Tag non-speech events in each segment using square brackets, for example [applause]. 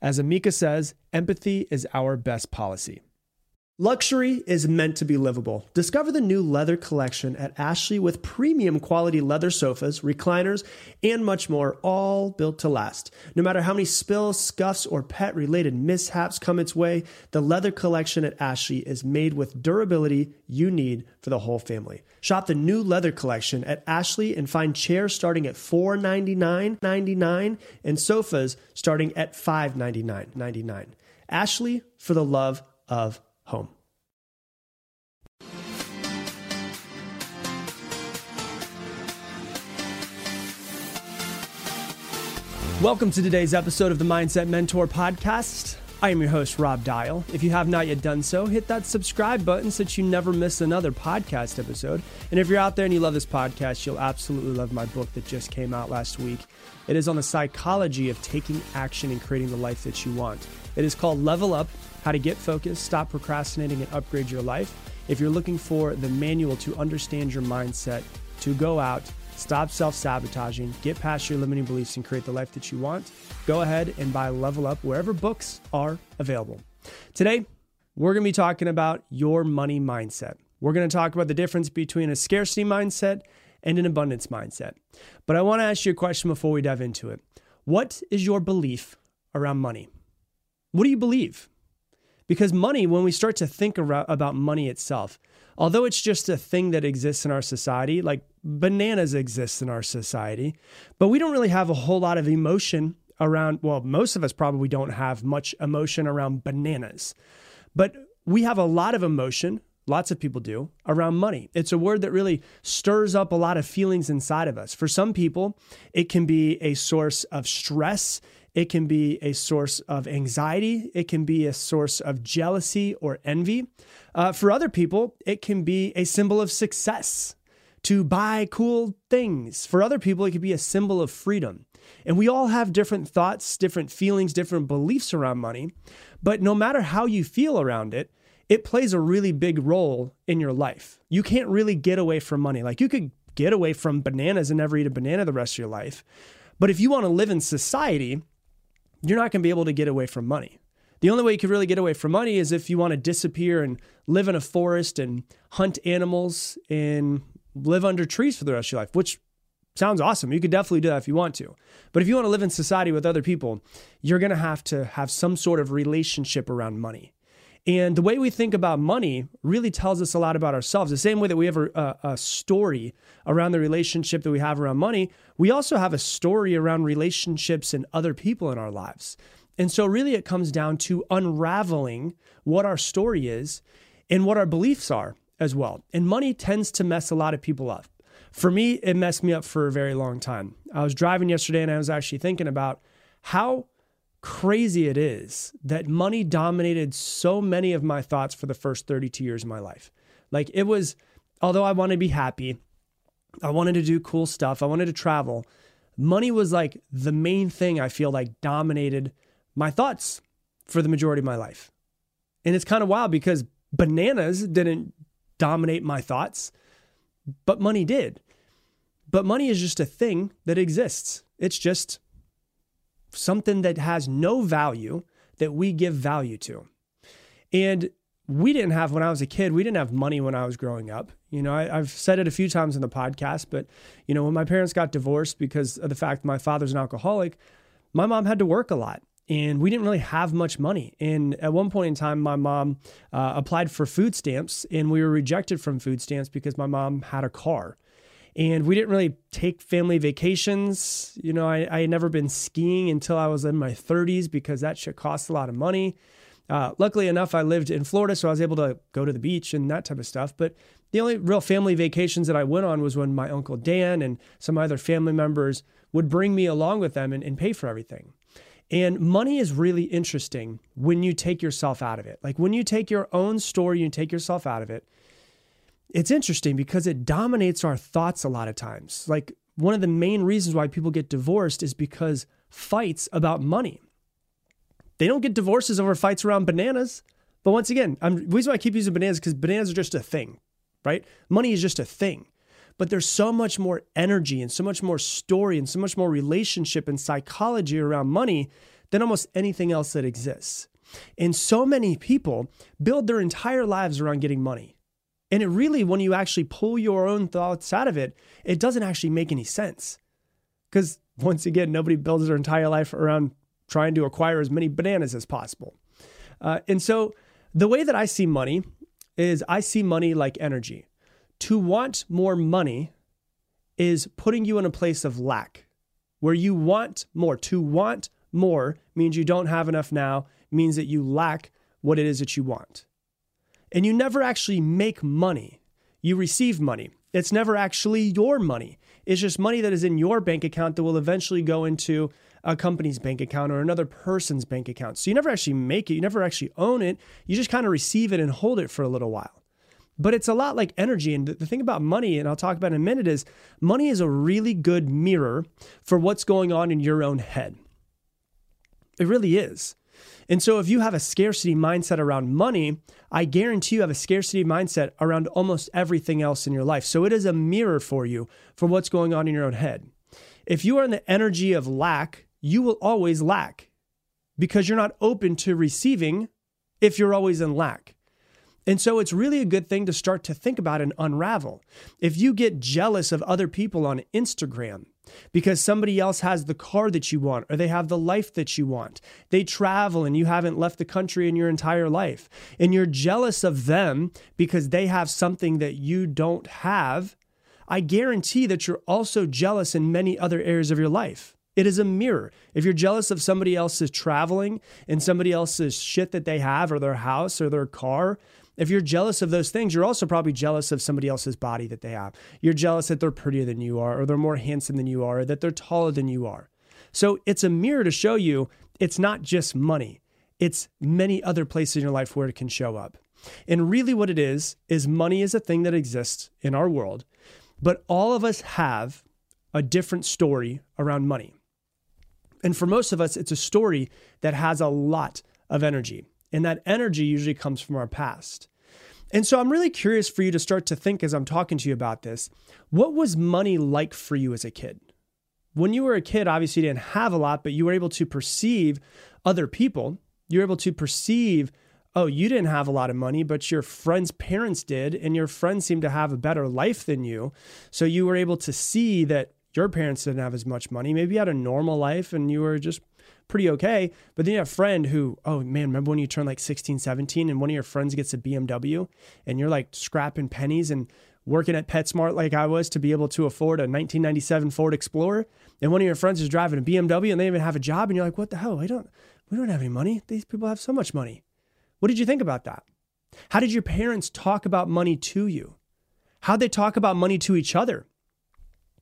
As Amica says, empathy is our best policy. Luxury is meant to be livable. Discover the new leather collection at Ashley with premium quality leather sofas, recliners, and much more, all built to last. No matter how many spills, scuffs, or pet related mishaps come its way, the leather collection at Ashley is made with durability you need for the whole family. Shop the new leather collection at Ashley and find chairs starting at $499.99 and sofas starting at $599.99. Ashley for the love of home. Welcome to today's episode of the Mindset Mentor podcast. I am your host, Rob Dial. If you have not yet done so, hit that subscribe button so that you never miss another podcast episode. And if you're out there and you love this podcast, you'll absolutely love my book that just came out last week. It is on the psychology of taking action and creating the life that you want. It is called Level Up How to Get Focused, Stop Procrastinating, and Upgrade Your Life. If you're looking for the manual to understand your mindset, to go out, stop self sabotaging, get past your limiting beliefs, and create the life that you want, go ahead and buy Level Up wherever books are available. Today, we're going to be talking about your money mindset. We're going to talk about the difference between a scarcity mindset and an abundance mindset. But I want to ask you a question before we dive into it. What is your belief around money? What do you believe? Because money, when we start to think about money itself, although it's just a thing that exists in our society, like bananas exist in our society, but we don't really have a whole lot of emotion around, well, most of us probably don't have much emotion around bananas, but we have a lot of emotion. Lots of people do around money. It's a word that really stirs up a lot of feelings inside of us. For some people, it can be a source of stress. It can be a source of anxiety. It can be a source of jealousy or envy. Uh, for other people, it can be a symbol of success to buy cool things. For other people, it could be a symbol of freedom. And we all have different thoughts, different feelings, different beliefs around money. But no matter how you feel around it, it plays a really big role in your life. You can't really get away from money. Like you could get away from bananas and never eat a banana the rest of your life. But if you want to live in society, you're not going to be able to get away from money. The only way you could really get away from money is if you want to disappear and live in a forest and hunt animals and live under trees for the rest of your life, which sounds awesome. You could definitely do that if you want to. But if you want to live in society with other people, you're going to have to have some sort of relationship around money. And the way we think about money really tells us a lot about ourselves. The same way that we have a, a, story around the relationship that we have around money, we also have a story around relationships and other people in our lives. And so, really, it comes down to unraveling what our story is and what our beliefs are as well. And money tends to mess a lot of people up. For me, it messed me up for a very long time. I was driving yesterday and I was actually thinking about how crazy it is that money dominated so many of my thoughts for the first 32 years of my life. Like it was, although I wanted to be happy, I wanted to do cool stuff, I wanted to travel, money was like the main thing I feel like dominated my thoughts for the majority of my life. And it's kind of wild because bananas didn't dominate my thoughts, but money did. But money is just a thing that exists. It's just something that has no value that we give value to. And we didn't have when I was a kid, we didn't have money when I was growing up. You know, I, have said it a few times in the podcast, but you know, when my parents got divorced because of the fact my father's an alcoholic, my mom had to work a lot and we didn't really have much money. And at one point in time, my mom uh, applied for food stamps, and we were rejected from food stamps because my mom had a car and we didn't really take family vacations. You know, I, I had never been skiing until I was in my 30s because that shit costs a lot of money. Uh, luckily enough, I lived in Florida, so I was able to go to the beach and that type of stuff. But the only real family vacations that I went on was when my uncle Dan and some other family members would bring me along with them and, and pay for everything. And money is really interesting when you take yourself out of it. Like when you take your own story, you take yourself out of it. It's interesting because it dominates our thoughts a lot of times. Like one of the main reasons why people get divorced is because fights about money. They don't get divorces over fights around bananas. But once again, I'm, the reason why I keep using bananas because bananas are just a thing, right? Money is just a thing. But there's so much more energy and so much more story and so much more relationship and psychology around money than almost anything else that exists. And so many people build their entire lives around getting money. And it really, when you actually pull your own thoughts out of it, it doesn't actually make any sense. Because once again, nobody builds their entire life around trying to acquire as many bananas as possible. Uh, and so the way that I see money is I see money like energy. To want more money is putting you in a place of lack where you want more. To want more means you don't have enough now, means that you lack what it is that you want. And you never actually make money, you receive money. It's never actually your money. It's just money that is in your bank account that will eventually go into a company's bank account or another person's bank account. So you never actually make it, you never actually own it. You just kind of receive it and hold it for a little while. But it's a lot like energy. And the thing about money, and I'll talk about in a minute, is money is a really good mirror for what's going on in your own head. It really is. And so if you have a scarcity mindset around money, I guarantee you have a scarcity mindset around almost everything else in your life. So it is a mirror for you for what's going on in your own head. If you are in the energy of lack, you will always lack because you're not open to receiving if you're always in lack. And so it's really a good thing to start to think about and unravel. If you get jealous of other people on Instagram because somebody else has the car that you want or they have the life that you want, they travel and you haven't left the country in your entire life, and you're jealous of them because they have something that you don't have, I guarantee that you're also jealous in many other areas of your life. It is a mirror. If you're jealous of somebody else's traveling and somebody else's shit that they have or their house or their car, if you're jealous of those things, you're also probably jealous of somebody else's body that they have. You're jealous that they're prettier than you are, or they're more handsome than you are, or that they're taller than you are. So it's a mirror to show you it's not just money, it's many other places in your life where it can show up. And really, what it is, is money is a thing that exists in our world, but all of us have a different story around money. And for most of us, it's a story that has a lot of energy. And that energy usually comes from our past. And so I'm really curious for you to start to think as I'm talking to you about this what was money like for you as a kid? When you were a kid, obviously you didn't have a lot, but you were able to perceive other people. You were able to perceive, oh, you didn't have a lot of money, but your friend's parents did, and your friends seemed to have a better life than you. So you were able to see that your parents didn't have as much money. Maybe you had a normal life and you were just pretty okay. But then you have a friend who, oh man, remember when you turn like 16, 17 and one of your friends gets a BMW and you're like scrapping pennies and working at PetSmart like I was to be able to afford a 1997 Ford Explorer. And one of your friends is driving a BMW and they even have a job. And you're like, what the hell? We don't, we don't have any money. These people have so much money. What did you think about that? How did your parents talk about money to you? How'd they talk about money to each other?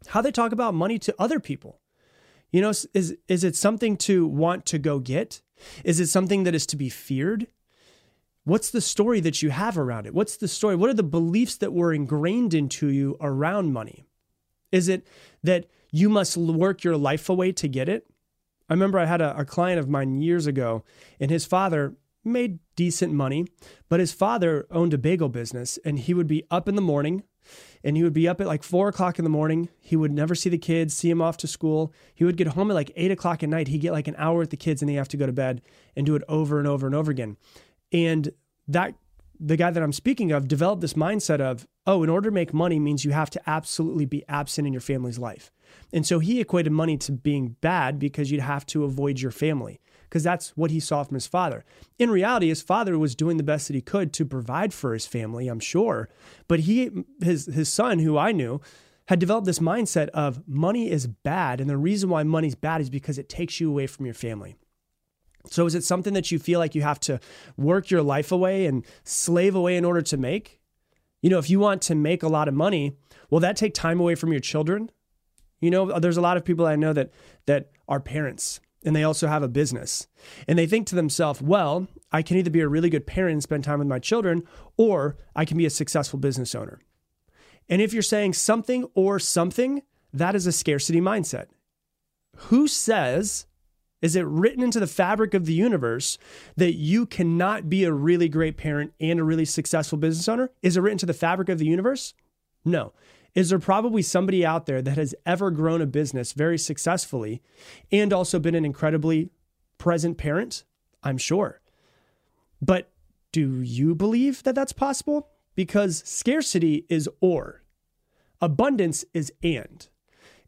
How they talk about money to other people? You know, is is it something to want to go get? Is it something that is to be feared? What's the story that you have around it? What's the story? What are the beliefs that were ingrained into you around money? Is it that you must work your life away to get it? I remember I had a, a client of mine years ago, and his father made decent money, but his father owned a bagel business, and he would be up in the morning and he would be up at like four o'clock in the morning. He would never see the kids, see him off to school. He would get home at like eight o'clock at night. He'd get like an hour with the kids and then he have to go to bed and do it over and over and over again. And that the guy that I'm speaking of developed this mindset of, oh, in order to make money means you have to absolutely be absent in your family's life. And so he equated money to being bad because you'd have to avoid your family because that's what he saw from his father. In reality, his father was doing the best that he could to provide for his family, I'm sure. But he his his son, who I knew, had developed this mindset of money is bad. And the reason why money's bad is because it takes you away from your family. So is it something that you feel like you have to work your life away and slave away in order to make? You know, if you want to make a lot of money, will that take time away from your children? You know, there's a lot of people I know that that are parents and they also have a business. And they think to themselves, well, I can either be a really good parent and spend time with my children, or I can be a successful business owner. And if you're saying something or something, that is a scarcity mindset. Who says, is it written into the fabric of the universe that you cannot be a really great parent and a really successful business owner? Is it written to the fabric of the universe? No. Is there probably somebody out there that has ever grown a business very successfully and also been an incredibly present parent? I'm sure. But do you believe that that's possible? Because scarcity is or, abundance is and.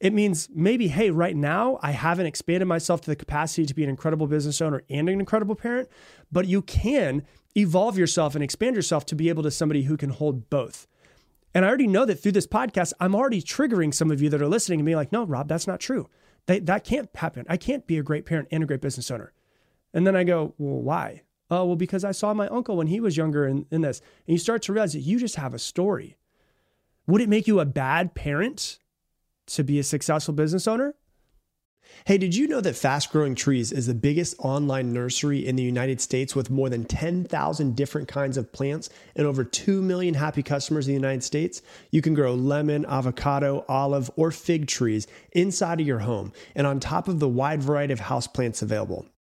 It means maybe, hey, right now I haven't expanded myself to the capacity to be an incredible business owner and an incredible parent, but you can evolve yourself and expand yourself to be able to somebody who can hold both. And I already know that through this podcast, I'm already triggering some of you that are listening and being like, no, Rob, that's not true. That, that can't happen. I can't be a great parent and a great business owner. And then I go, well, why? Oh, well, because I saw my uncle when he was younger in, in this. And you start to realize that you just have a story. Would it make you a bad parent to be a successful business owner? Hey, did you know that Fast Growing Trees is the biggest online nursery in the United States with more than 10,000 different kinds of plants and over 2 million happy customers in the United States? You can grow lemon, avocado, olive, or fig trees inside of your home and on top of the wide variety of houseplants available.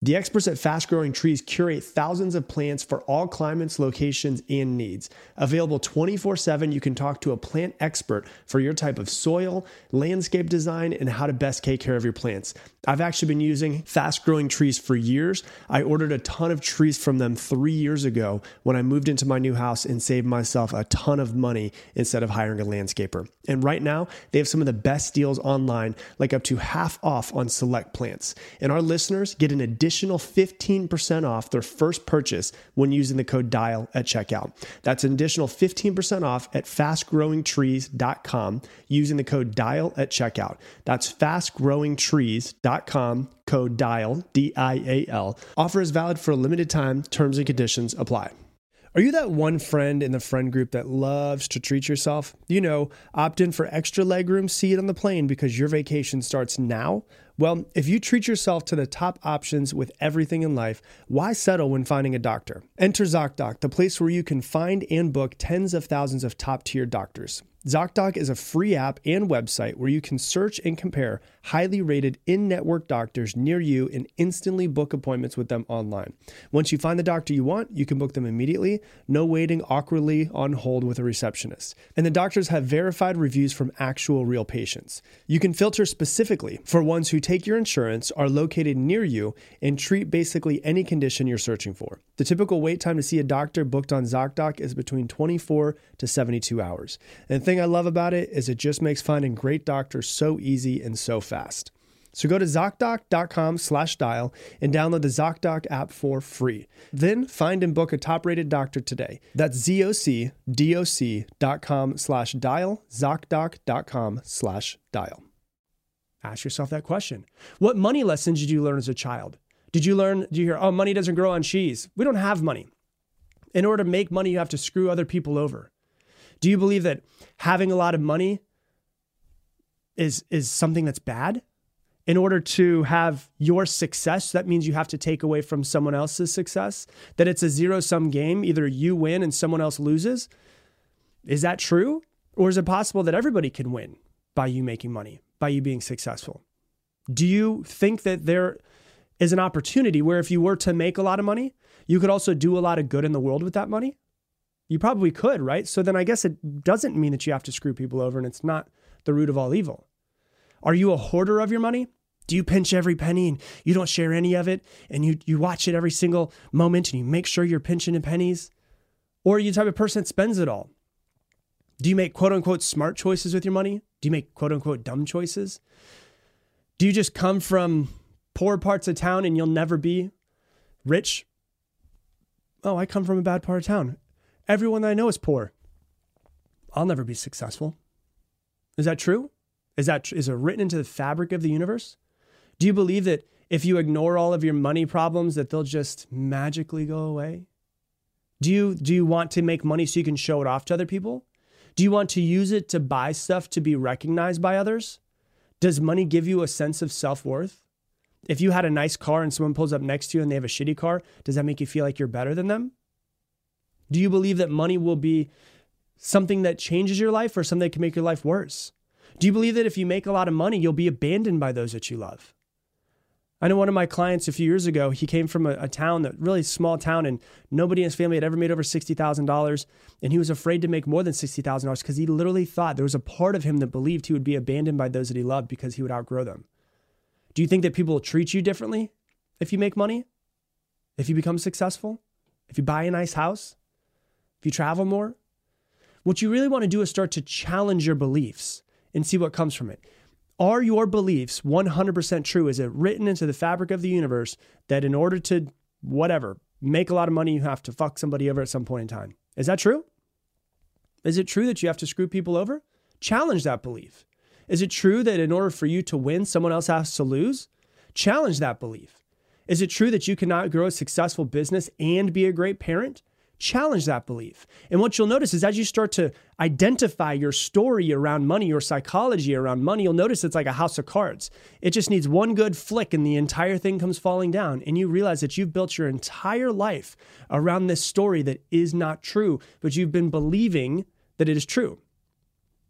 The experts at Fast Growing Trees curate thousands of plants for all climates, locations, and needs. Available 24 7, you can talk to a plant expert for your type of soil, landscape design, and how to best take care of your plants. I've actually been using Fast Growing Trees for years. I ordered a ton of trees from them three years ago when I moved into my new house and saved myself a ton of money instead of hiring a landscaper. And right now, they have some of the best deals online, like up to half off on select plants. And our listeners get an additional additional 15% off their first purchase when using the code DIAL at checkout. That's an additional 15% off at fastgrowingtrees.com using the code DIAL at checkout. That's fastgrowingtrees.com, code DIAL, D I A L. Offer is valid for a limited time, terms and conditions apply. Are you that one friend in the friend group that loves to treat yourself? You know, opt in for extra legroom seat on the plane because your vacation starts now well, if you treat yourself to the top options with everything in life, why settle when finding a doctor? Enter ZocDoc, the place where you can find and book tens of thousands of top tier doctors. ZocDoc is a free app and website where you can search and compare highly rated in network doctors near you and instantly book appointments with them online. Once you find the doctor you want, you can book them immediately, no waiting awkwardly on hold with a receptionist. And the doctors have verified reviews from actual real patients. You can filter specifically for ones who take your insurance, are located near you, and treat basically any condition you're searching for. The typical wait time to see a doctor booked on ZocDoc is between 24 to 72 hours. And the thing I love about it is it just makes finding great doctors so easy and so fast. So go to ZocDoc.com slash dial and download the ZocDoc app for free. Then find and book a top-rated doctor today. That's ZocDoc.com slash dial, ZocDoc.com slash dial. Ask yourself that question. What money lessons did you learn as a child? Did you learn, do you hear, oh, money doesn't grow on cheese? We don't have money. In order to make money, you have to screw other people over. Do you believe that having a lot of money is, is something that's bad? In order to have your success, that means you have to take away from someone else's success, that it's a zero sum game. Either you win and someone else loses. Is that true? Or is it possible that everybody can win by you making money, by you being successful? Do you think that there is an opportunity where if you were to make a lot of money, you could also do a lot of good in the world with that money? You probably could, right? So then I guess it doesn't mean that you have to screw people over and it's not the root of all evil. Are you a hoarder of your money? Do you pinch every penny and you don't share any of it and you, you watch it every single moment and you make sure you're pinching in pennies? Or are you the type of person that spends it all? Do you make quote unquote smart choices with your money? Do you make quote unquote dumb choices? Do you just come from poor parts of town and you'll never be rich? Oh, I come from a bad part of town. Everyone I know is poor. I'll never be successful. Is that true? Is that is it written into the fabric of the universe? Do you believe that if you ignore all of your money problems that they'll just magically go away? Do you do you want to make money so you can show it off to other people? Do you want to use it to buy stuff to be recognized by others? Does money give you a sense of self-worth? If you had a nice car and someone pulls up next to you and they have a shitty car, does that make you feel like you're better than them? Do you believe that money will be something that changes your life or something that can make your life worse? Do you believe that if you make a lot of money, you'll be abandoned by those that you love? I know one of my clients a few years ago, he came from a, a town that really small town and nobody in his family had ever made over $60,000. And he was afraid to make more than $60,000 because he literally thought there was a part of him that believed he would be abandoned by those that he loved because he would outgrow them. Do you think that people will treat you differently if you make money? If you become successful? If you buy a nice house? If you travel more? What you really want to do is start to challenge your beliefs and see what comes from it. Are your beliefs 100% true? Is it written into the fabric of the universe that in order to, whatever, make a lot of money, you have to fuck somebody over at some point in time? Is that true? Is it true that you have to screw people over? Challenge that belief. Is it true that in order for you to win, someone else has to lose? Challenge that belief. Is it true that you cannot grow a successful business and be a great parent? Challenge that belief. And what you'll notice is as you start to identify your story around money, your psychology around money, you'll notice it's like a house of cards. It just needs one good flick and the entire thing comes falling down. And you realize that you've built your entire life around this story that is not true, but you've been believing that it is true.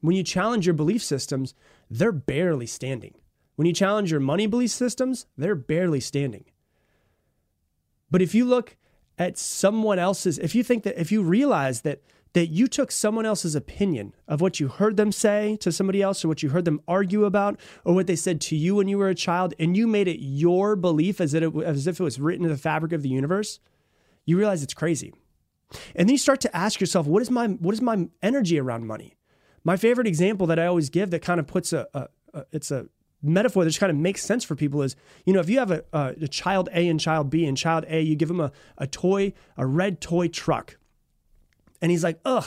When you challenge your belief systems, they're barely standing. When you challenge your money belief systems, they're barely standing. But if you look at someone else's if you think that if you realize that that you took someone else's opinion of what you heard them say to somebody else or what you heard them argue about or what they said to you when you were a child and you made it your belief as, it, as if it was written in the fabric of the universe you realize it's crazy. And then you start to ask yourself what is my what is my energy around money? My favorite example that i always give that kind of puts a, a, a it's a metaphor that just kind of makes sense for people is, you know, if you have a, a, a child A and child B, and child A, you give him a, a toy, a red toy truck. And he's like, ugh,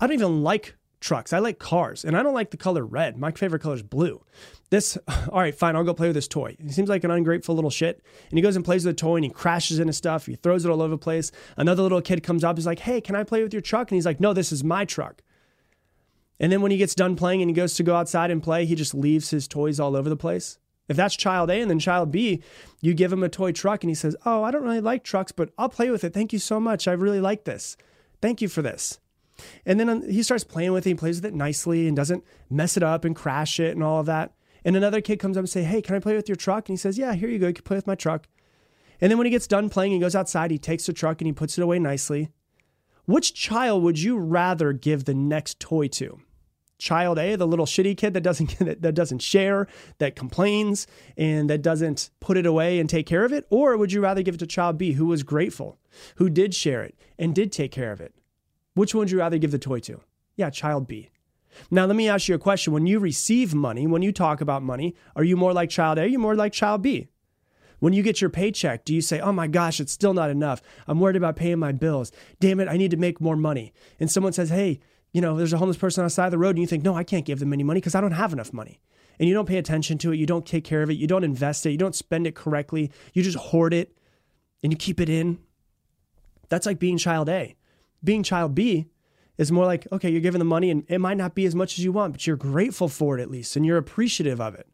I don't even like trucks. I like cars, and I don't like the color red. My favorite color is blue. This, [laughs] all right, fine, I'll go play with this toy. He seems like an ungrateful little shit. And he goes and plays with the toy and he crashes into stuff. He throws it all over the place. Another little kid comes up, he's like, hey, can I play with your truck? And he's like, no, this is my truck. And then when he gets done playing and he goes to go outside and play, he just leaves his toys all over the place. If that's child A and then child B, you give him a toy truck and he says, Oh, I don't really like trucks, but I'll play with it. Thank you so much. I really like this. Thank you for this. And then um, he starts playing with it. He plays with it nicely and doesn't mess it up and crash it and all of that. And another kid comes up and say, Hey, can I play with your truck? And he says, Yeah, here you go. You can play with my truck. And then when he gets done playing, he goes outside, he takes the truck and he puts it away nicely. Which child would you rather give the next toy to? Child A, the little shitty kid that doesn't [laughs] that doesn't share, that complains, and that doesn't put it away and take care of it? Or would you rather give it to child B, who was grateful, who did share it and did take care of it? Which one would you rather give the toy to? Yeah, child B. Now, let me ask you a question. When you receive money, when you talk about money, are you more like child A? Are you more like child B? When you get your paycheck, do you say, oh my gosh, it's still not enough? I'm worried about paying my bills. Damn it, I need to make more money. And someone says, hey, you know, there's a homeless person on the side of the road and you think, no, I can't give them any money because I don't have enough money. And you don't pay attention to it. You don't take care of it. You don't invest it. You don't spend it correctly. You just hoard it and you keep it in. That's like being child A. Being child B is more like, okay, you're giving the money and it might not be as much as you want, but you're grateful for it at least and you're appreciative of it.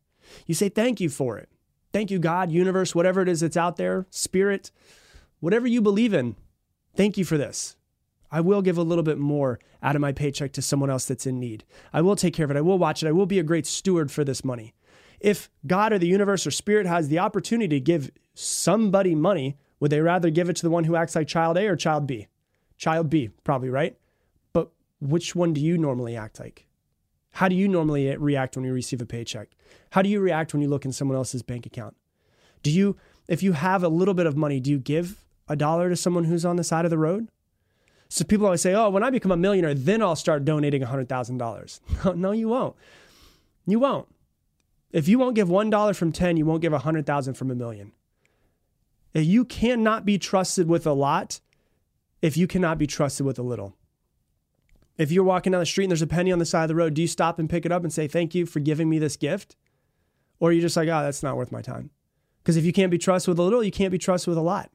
You say thank you for it. Thank you, God, universe, whatever it is that's out there, spirit, whatever you believe in. Thank you for this. I will give a little bit more out of my paycheck to someone else that's in need. I will take care of it. I will watch it. I will be a great steward for this money. If God or the universe or spirit has the opportunity to give somebody money, would they rather give it to the one who acts like child A or child B? Child B, probably, right? But which one do you normally act like? How do you normally react when you receive a paycheck? How do you react when you look in someone else's bank account? Do you, if you have a little bit of money, do you give a dollar to someone who's on the side of the road? So people always say, oh, when I become a millionaire, then I'll start donating $100,000. [laughs] No, no, you won't. You won't. If you won't give $1 from 10, you won't give 100,000 from a million. Eh, you cannot be trusted with a lot if you cannot be trusted with a little. If you're walking down the street and there's a penny on the side of the road, do you stop and pick it up and say, Thank you for giving me this gift? Or are you just like, Oh, that's not worth my time? Because if you can't be trusted with a little, you can't be trusted with a lot.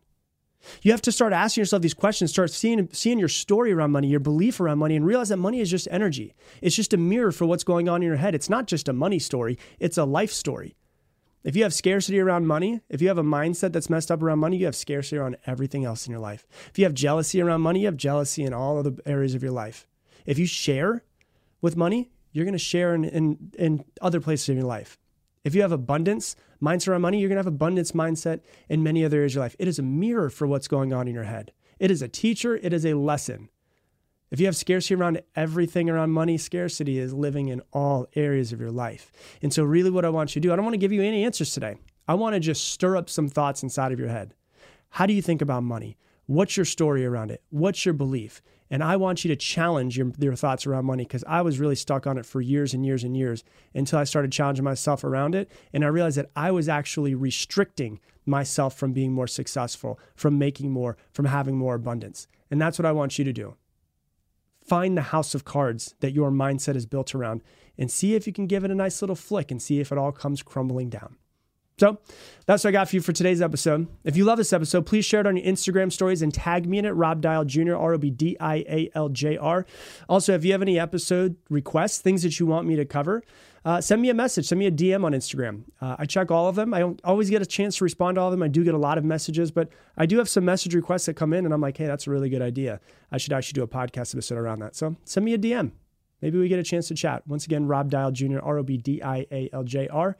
You have to start asking yourself these questions, start seeing, seeing your story around money, your belief around money, and realize that money is just energy. It's just a mirror for what's going on in your head. It's not just a money story, it's a life story. If you have scarcity around money, if you have a mindset that's messed up around money, you have scarcity around everything else in your life. If you have jealousy around money, you have jealousy in all of the areas of your life. If you share with money, you're going to share in, in, in other places in your life. If you have abundance mindset around money, you're going to have abundance mindset in many other areas of your life. It is a mirror for what's going on in your head. It is a teacher, it is a lesson. If you have scarcity around everything around money, scarcity is living in all areas of your life. And so, really, what I want you to do, I don't want to give you any answers today. I want to just stir up some thoughts inside of your head. How do you think about money? What's your story around it? What's your belief? And I want you to challenge your, your thoughts around money because I was really stuck on it for years and years and years until I started challenging myself around it. And I realized that I was actually restricting myself from being more successful, from making more, from having more abundance. And that's what I want you to do. Find the house of cards that your mindset is built around and see if you can give it a nice little flick and see if it all comes crumbling down. So that's what I got for you for today's episode. If you love this episode, please share it on your Instagram stories and tag me in it, Rob Dial Jr., R O B D I A L J R. Also, if you have any episode requests, things that you want me to cover, uh, send me a message, send me a DM on Instagram. Uh, I check all of them. I don't always get a chance to respond to all of them. I do get a lot of messages, but I do have some message requests that come in, and I'm like, hey, that's a really good idea. I should actually do a podcast episode around that. So send me a DM. Maybe we get a chance to chat. Once again, Rob Dial Jr., R O B D I A L J R.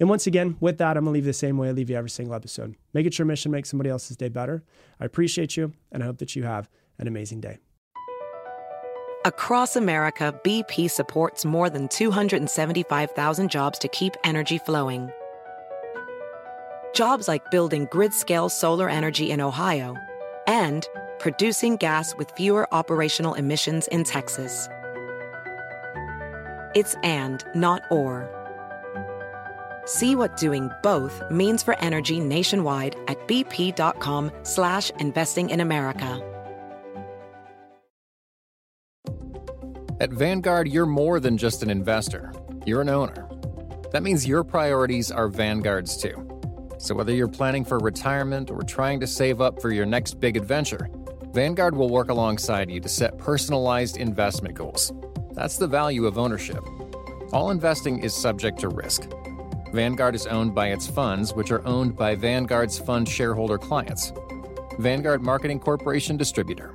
And once again, with that, I'm going to leave the same way I leave you every single episode. Make it your mission, make somebody else's day better. I appreciate you, and I hope that you have an amazing day. Across America, BP supports more than 275,000 jobs to keep energy flowing. Jobs like building grid scale solar energy in Ohio and producing gas with fewer operational emissions in Texas. It's and, not or. See what doing both means for energy nationwide at bp.com slash investing in America. At Vanguard, you're more than just an investor. You're an owner. That means your priorities are Vanguard's too. So whether you're planning for retirement or trying to save up for your next big adventure, Vanguard will work alongside you to set personalized investment goals. That's the value of ownership. All investing is subject to risk. Vanguard is owned by its funds, which are owned by Vanguard's fund shareholder clients. Vanguard Marketing Corporation Distributor.